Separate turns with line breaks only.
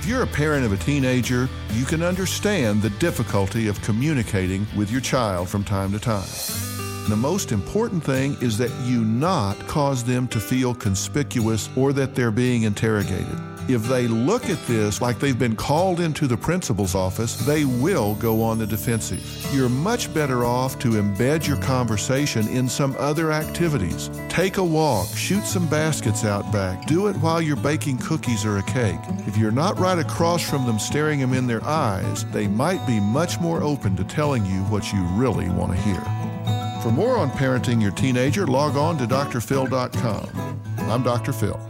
If you're a parent of a teenager, you can understand the difficulty of communicating with your child from time to time. The most important thing is that you not cause them to feel conspicuous or that they're being interrogated. If they look at this like they've been called into the principal's office, they will go on the defensive. You're much better off to embed your conversation in some other activities. Take a walk, shoot some baskets out back, do it while you're baking cookies or a cake. If you're not right across from them staring them in their eyes, they might be much more open to telling you what you really want to hear. For more on parenting your teenager, log on to drphil.com. I'm Dr. Phil.